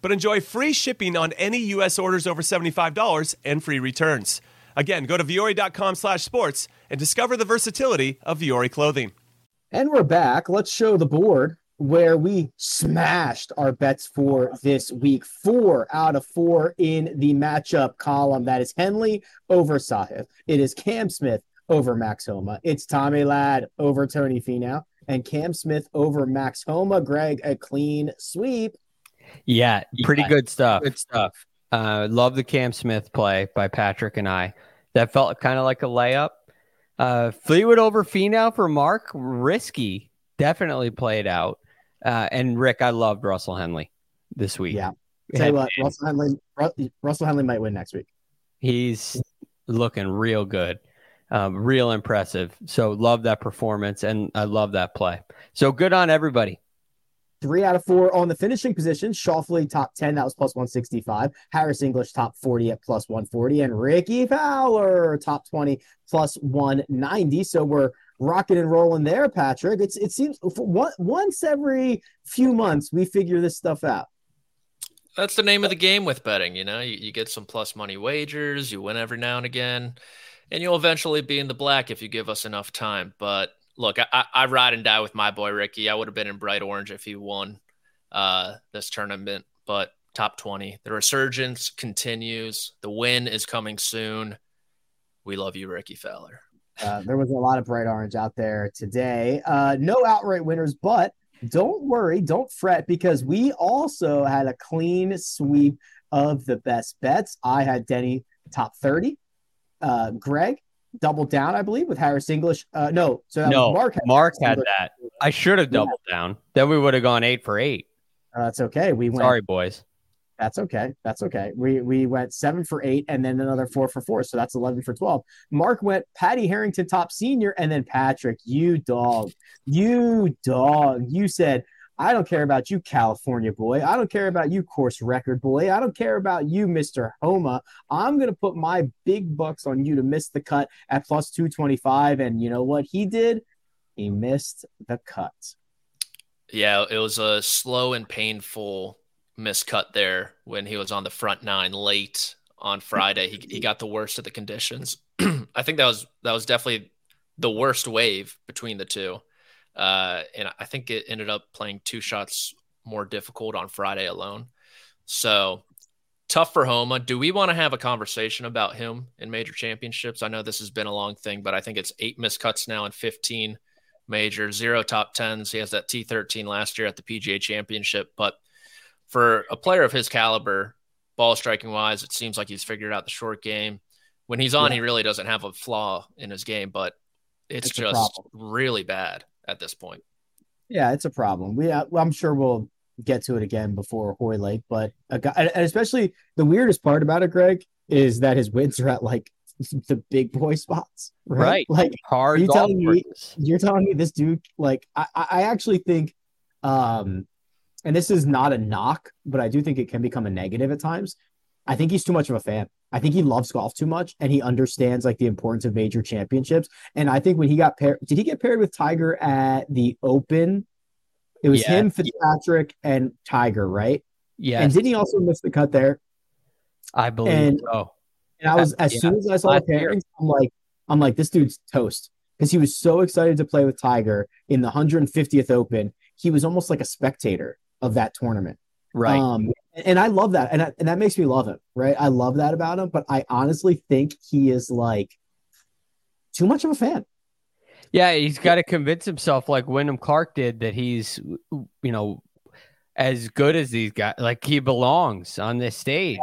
but enjoy free shipping on any U.S. orders over $75 and free returns. Again, go to vuori.com slash sports and discover the versatility of Vuori clothing. And we're back. Let's show the board where we smashed our bets for this week. Four out of four in the matchup column. That is Henley over Sahith. It is Cam Smith over Max Homa. It's Tommy Ladd over Tony Finau. And Cam Smith over Max Homa. Greg, a clean sweep. Yeah, pretty Yeah. good stuff. Good stuff. Uh, love the Cam Smith play by Patrick and I. That felt kind of like a layup. Uh, Fleetwood over Finau for Mark, risky. Definitely played out. Uh, and Rick, I loved Russell Henley this week. Yeah. Tell you what, Russell Henley, Ru- Russell Henley might win next week. He's looking real good, um, real impressive. So love that performance, and I love that play. So good on everybody. Three out of four on the finishing position. Schauffele top 10, that was plus 165. Harris English top 40 at plus 140. And Rickie Fowler top 20 plus 190. So we're rocking and rolling there, Patrick. It's it seems one, once every few months we figure this stuff out. That's the name of the game with betting. You know, you, you get some plus money wagers, you win every now and again, and you'll eventually be in the black if you give us enough time. But look, I, I, ride and die with my boy Rickie. I would have been in bright orange if he won uh, this tournament, but top 20. The resurgence continues. The win is coming soon. We love you, Rickie Fowler. Uh, there was a lot of bright orange out there today. Uh, no outright winners, but don't worry, don't fret, because we also had a clean sweep of the best bets. I had Denny top 30. Uh, Greg doubled down, I believe, with Harris English. Uh, no, so no, Mark. Mark had English. that. I should have Yeah. doubled down. Then we would have gone eight for eight. Uh, that's okay. We went. Sorry, boys. That's okay. That's okay. We we went seven for eight and then another four for four. So that's 11 for 12. Mark went Paddy Harrington top senior and then Patrick, you dog, you dog. You said I don't care about you, California boy. I don't care about you, course record boy. I don't care about you, Mr. Homa. I'm going to put my big bucks on you to miss the cut at plus 225. And you know what he did? He missed the cut. Yeah, it was a slow and painful miscut there when he was on the front nine late on Friday. He, he got the worst of the conditions. I think that was that was definitely the worst wave between the two. Uh, and I think it ended up playing two shots more difficult on Friday alone. So tough for Homa. Do we want to have a conversation about him in major championships? I know this has been a long thing, but I think it's eight miscuts now and 15 major, zero top tens. He has that T13 last year at the PGA championship. But for a player of his caliber, ball striking wise, it seems like he's figured out the short game. When he's on, yeah. he really doesn't have a flaw in his game, but it's, it's just really bad at this point. Yeah, it's a problem. We, uh, I'm sure we'll get to it again before Hoylake, but a guy, and especially the weirdest part about it, Greg, is that his wins are at like the big boy spots, right? right. Like, hard. You telling me? You're telling me this dude? Like, I, I actually think, um, and this is not a knock, but I do think it can become a negative at times. I think he's too much of a fan. I think he loves golf too much and he understands like the importance of major championships. And I think when he got paired, did he get paired with Tiger at the Open? It was yeah. him, Fitzpatrick, and Tiger, right? Yeah. And didn't he also miss the cut there? I believe and, so. And I was as yeah. soon as I saw the pairings, I'm like, I'm like, this dude's toast because he was so excited to play with Tiger in the 150th Open. He was almost like a spectator of that tournament. Right. Um, and I love that, and I, and that makes me love him, right? I love that about him, but I honestly think he is like too much of a fan. Yeah, he's got to convince himself, like Wyndham Clark did, that he's, you know, as good as these guys. Like he belongs on this stage.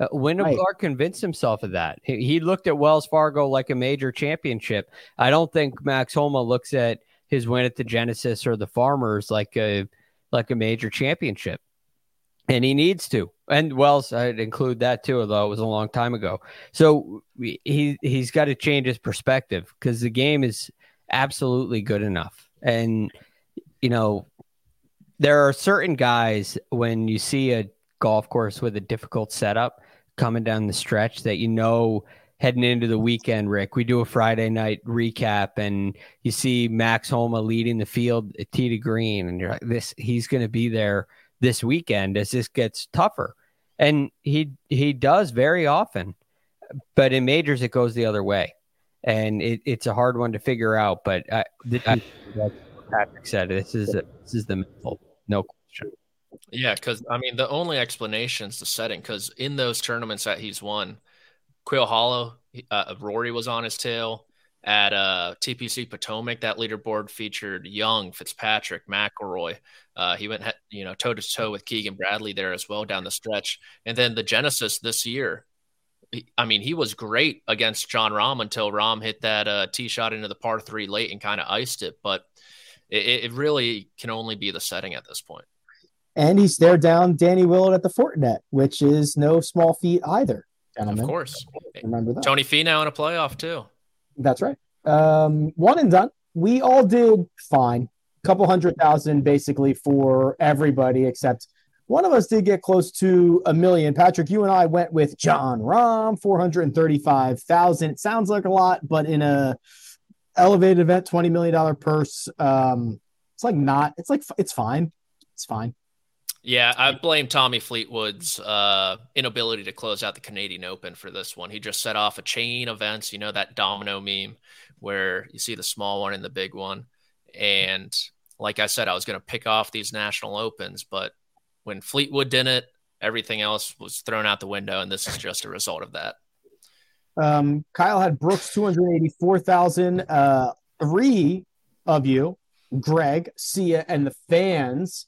Yeah. Uh, Wyndham right. Clark convinced himself of that. He, he looked at Wells Fargo like a major championship. I don't think Max Homa looks at his win at the Genesis or the Farmers like a like a major championship and he needs to. And Wells, I'd include that too, although it was a long time ago. So he he's got to change his perspective because the game is absolutely good enough. And you know, there are certain guys when you see a golf course with a difficult setup coming down the stretch that you know heading into the weekend, Rick. We do a Friday night recap, and you see Max Homa leading the field at tee to green, and you're like, this he's going to be there this weekend as this gets tougher. And he he does very often, but in majors it goes the other way, and it, it's a hard one to figure out. But I, this, Patrick said this is a, this is the middle, no question. Yeah, because I mean the only explanation is the setting. Because in those tournaments that he's won, Quail Hollow, uh, Rory was on his tail at uh, TPC Potomac. That leaderboard featured Young, Fitzpatrick, McIlroy. Uh, he went, you know, toe to toe with Keegan Bradley there as well down the stretch. And then the Genesis this year, I mean, he was great against Jon Rahm until Rahm hit that uh, tee shot into the par three late and kind of iced it. But it, it, really can only be the setting at this point. And he stared down Danny Willett at the Fortinet, which is no small feat either, gentlemen. Of course. Remember that. Tony Finau in a playoff, too. That's right. Um, one and done. We all did fine. A couple hundred thousand basically for everybody except one of us did get close to a million. Patrick, you and I went with Jon Rahm, 435,000. It sounds like a lot, but in a elevated event, $20 million purse, um, it's like not, it's like, it's fine. It's fine. Yeah, I blame Tommy Fleetwood's uh, inability to close out the Canadian Open for this one. He just set off a chain events, you know, that domino meme where you see the small one and the big one. And like I said, I was going to pick off these national opens, but when Fleetwood did it, everything else was thrown out the window. And this is just a result of that. Um, Kyle had Brooks 284,000. Uh, three of you, Greg, Sia, and the fans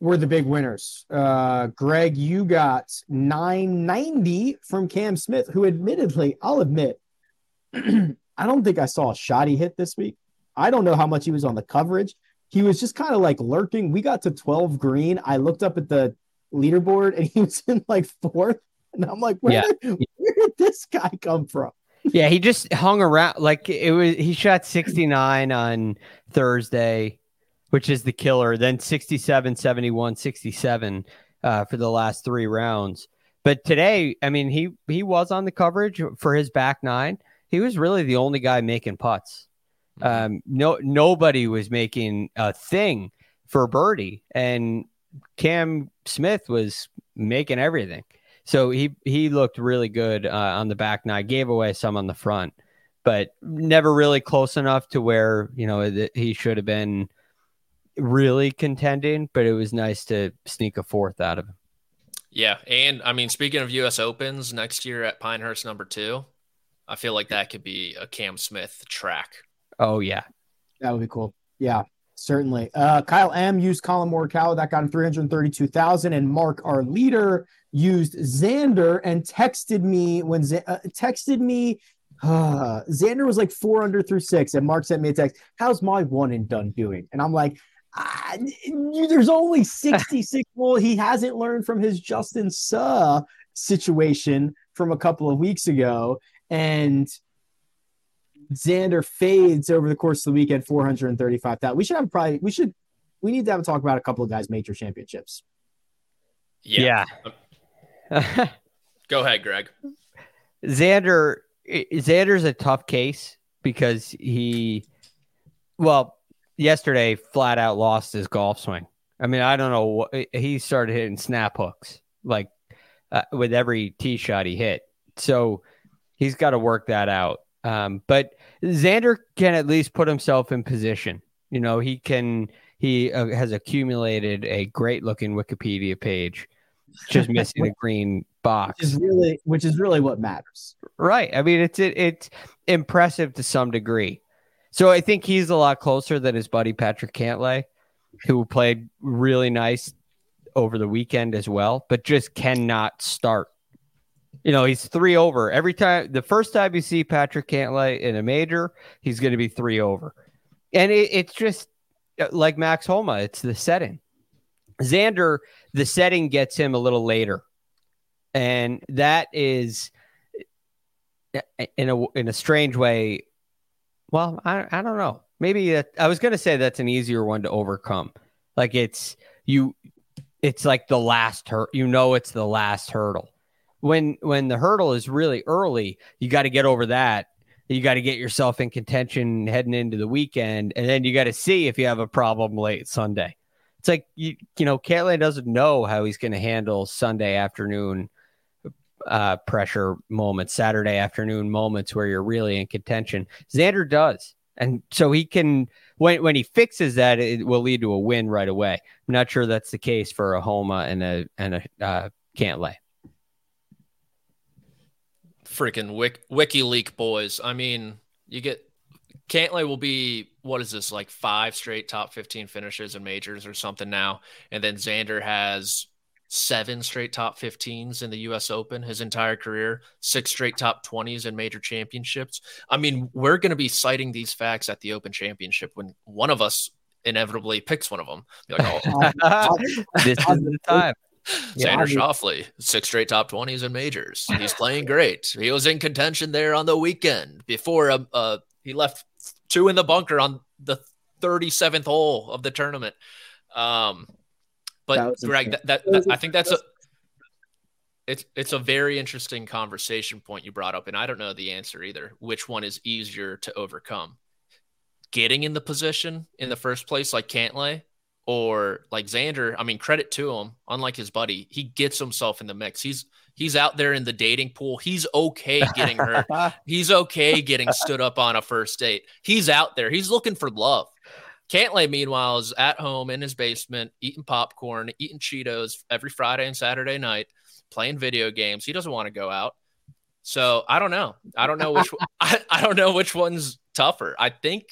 were the big winners. Uh, Greg, you got 990 from Cam Smith, who admittedly, I'll admit, I don't think I saw a shot he hit this week. I don't know how much he was on the coverage. He was just kind of like lurking. We got to 12 green. I looked up at the leaderboard and he was in like fourth. And I'm like, where, yeah. did, where did this guy come from? Yeah, he just hung around. Like it was, he shot 69 on Thursday which is the killer. Then 67, 71, 67 uh, for the last three rounds. But today, I mean, he he was on the coverage for his back nine. He was really the only guy making putts. Mm-hmm. Um, no, nobody was making a thing for birdie, and Cam Smith was making everything. So he he looked really good uh, on the back nine. Gave away some on the front, but never really close enough to where you know he should have been really contending. But it was nice to sneak a fourth out of him. Yeah, and I mean, speaking of U.S. Opens next year at Pinehurst Number Two, I feel like that could be a Cam Smith track. Oh yeah, that would be cool. Yeah, certainly. Uh, Kyle M used Collin Morikawa that got him three hundred thirty-two thousand, and Mark, our leader, used Xander and texted me when Z- uh, texted me. Uh, Xander was like four under through six, and Mark sent me a text. How's my one and done doing? And I'm like, uh, there's only 66 well he hasn't learned from his justin suh situation from a couple of weeks ago and xander fades over the course of the weekend 435 that we should have probably we should we need to have a talk about a couple of guys major championships. Yeah, yeah. go ahead greg. Xander xander's a tough case because he well yesterday flat out lost his golf swing. I mean, I don't know what he started hitting snap hooks like uh, with every tee shot he hit. So he's got to work that out. Um, but Xander can at least put himself in position. You know, he can. He uh, has accumulated a great looking Wikipedia page, just missing a green box. Which is really, which is really what matters, right? I mean, it's it, it's impressive to some degree. So I think he's a lot closer than his buddy Patrick Cantlay, who played really nice over the weekend as well, but just cannot start. You know, he's three over every time. The first time you see Patrick Cantlay in a major, he's going to be three over, and it, it's just like Max Homa. It's the setting. Xander, the setting gets him a little later, and that is in a in a strange way well, I I don't know. Maybe uh, I was going to say that's an easier one to overcome. Like it's you it's like the last hurt. You know it's the last hurdle. When when the hurdle is really early, you got to get over that. You got to get yourself in contention heading into the weekend, and then you got to see if you have a problem late Sunday. It's like you you know, Cantlay doesn't know how he's going to handle Sunday afternoon uh, pressure moments, Saturday afternoon moments where you're really in contention. Xander does. And so he can, when, when he fixes that, it will lead to a win right away. I'm not sure that's the case for a Homa and a, and a uh, Cantlay. Freaking Wik- WikiLeak boys. I mean, you get Cantlay will be what is this like five straight top 15 finishes in majors or something now. And then Xander has seven straight top 15s in the US Open his entire career, six straight top 20s in major championships. I mean, we're going to be citing these facts at the Open Championship when one of us inevitably picks one of them. Be like, oh, this is the time. Xander yeah, Schauffele, six straight top 20s in majors. He's playing great. He was in contention there on the weekend before uh, uh, he left two in the bunker on the 37th hole of the tournament. Um, but Greg, that, that, that I think that's a it's it's a very interesting conversation point you brought up, and I don't know the answer either. Which one is easier to overcome? Getting in the position in the first place, like Cantlay, or like Xander. I mean, credit to him. Unlike his buddy, he gets himself in the mix. He's he's out there in the dating pool. He's okay getting hurt. he's okay getting stood up on a first date. He's out there. He's looking for love. Cantlay, meanwhile, is at home in his basement eating popcorn, eating Cheetos every Friday and Saturday night, playing video games. He doesn't want to go out. So I don't know. I don't know which I, I don't know which one's tougher. I think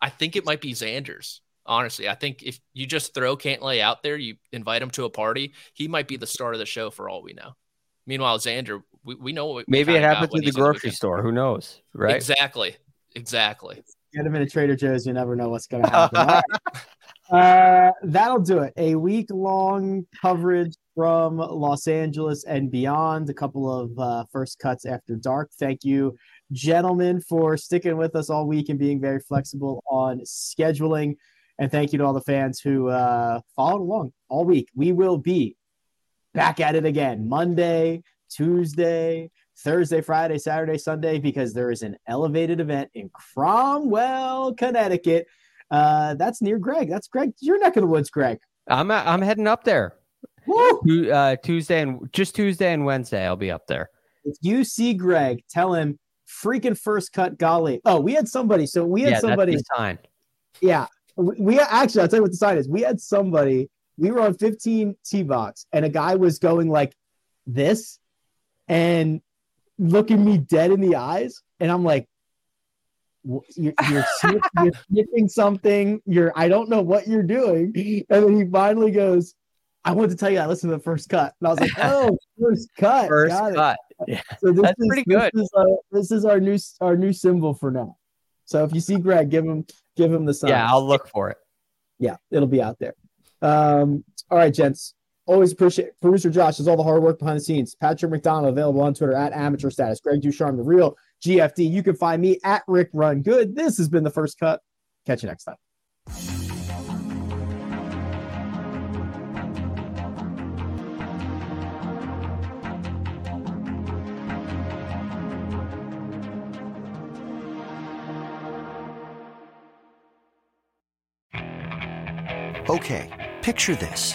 I think it might be Xander's. Honestly, I think if you just throw Cantlay out there, you invite him to a party, he might be the star of the show for all we know. Meanwhile, Xander, we, we know what maybe it happens at the grocery store. Who knows? Right? Exactly. Exactly. Get them in a Trader Joe's. You never know what's going to happen. uh, that'll do it. A week long coverage from Los Angeles and beyond. A couple of uh, first cuts after dark. Thank you, gentlemen, for sticking with us all week and being very flexible on scheduling. And thank you to all the fans who uh, followed along all week. We will be back at it again Monday, Tuesday, Thursday, Friday, Saturday, Sunday, because there is an elevated event in Cromwell, Connecticut. Uh, that's near Greg. That's Greg. Your neck of the woods, Greg. I'm I'm heading up there. Woo! Uh, Tuesday and just Tuesday and Wednesday, I'll be up there. If you see Greg, tell him freaking first cut golly. Oh, we had somebody. So we had yeah, somebody. Sign. Yeah, we, we actually. I'll tell you what the sign is. We had somebody. We were on 15 T box, and a guy was going like this, and looking me dead in the eyes, and I'm like, you're you're, sniff, you're sniffing something. You're I don't know what you're doing, and then he finally goes. I wanted to tell you I listened to the first cut, and I was like, "Oh, first cut, First Got it. cut. Yeah. So this That's is, pretty this good. Is our, this is our new our new symbol for now. So if you see Greg, give him give him the sign. Yeah, I'll look for it. yeah, it'll be out there. Um, all right, gents. Always appreciate producer Josh does all the hard work behind the scenes. Patrick McDonald available on Twitter at amateur status. Greg DuCharme, the real GFD. You can find me at Rick Run Good. This has been the first cut. Catch you next time. Okay, picture this.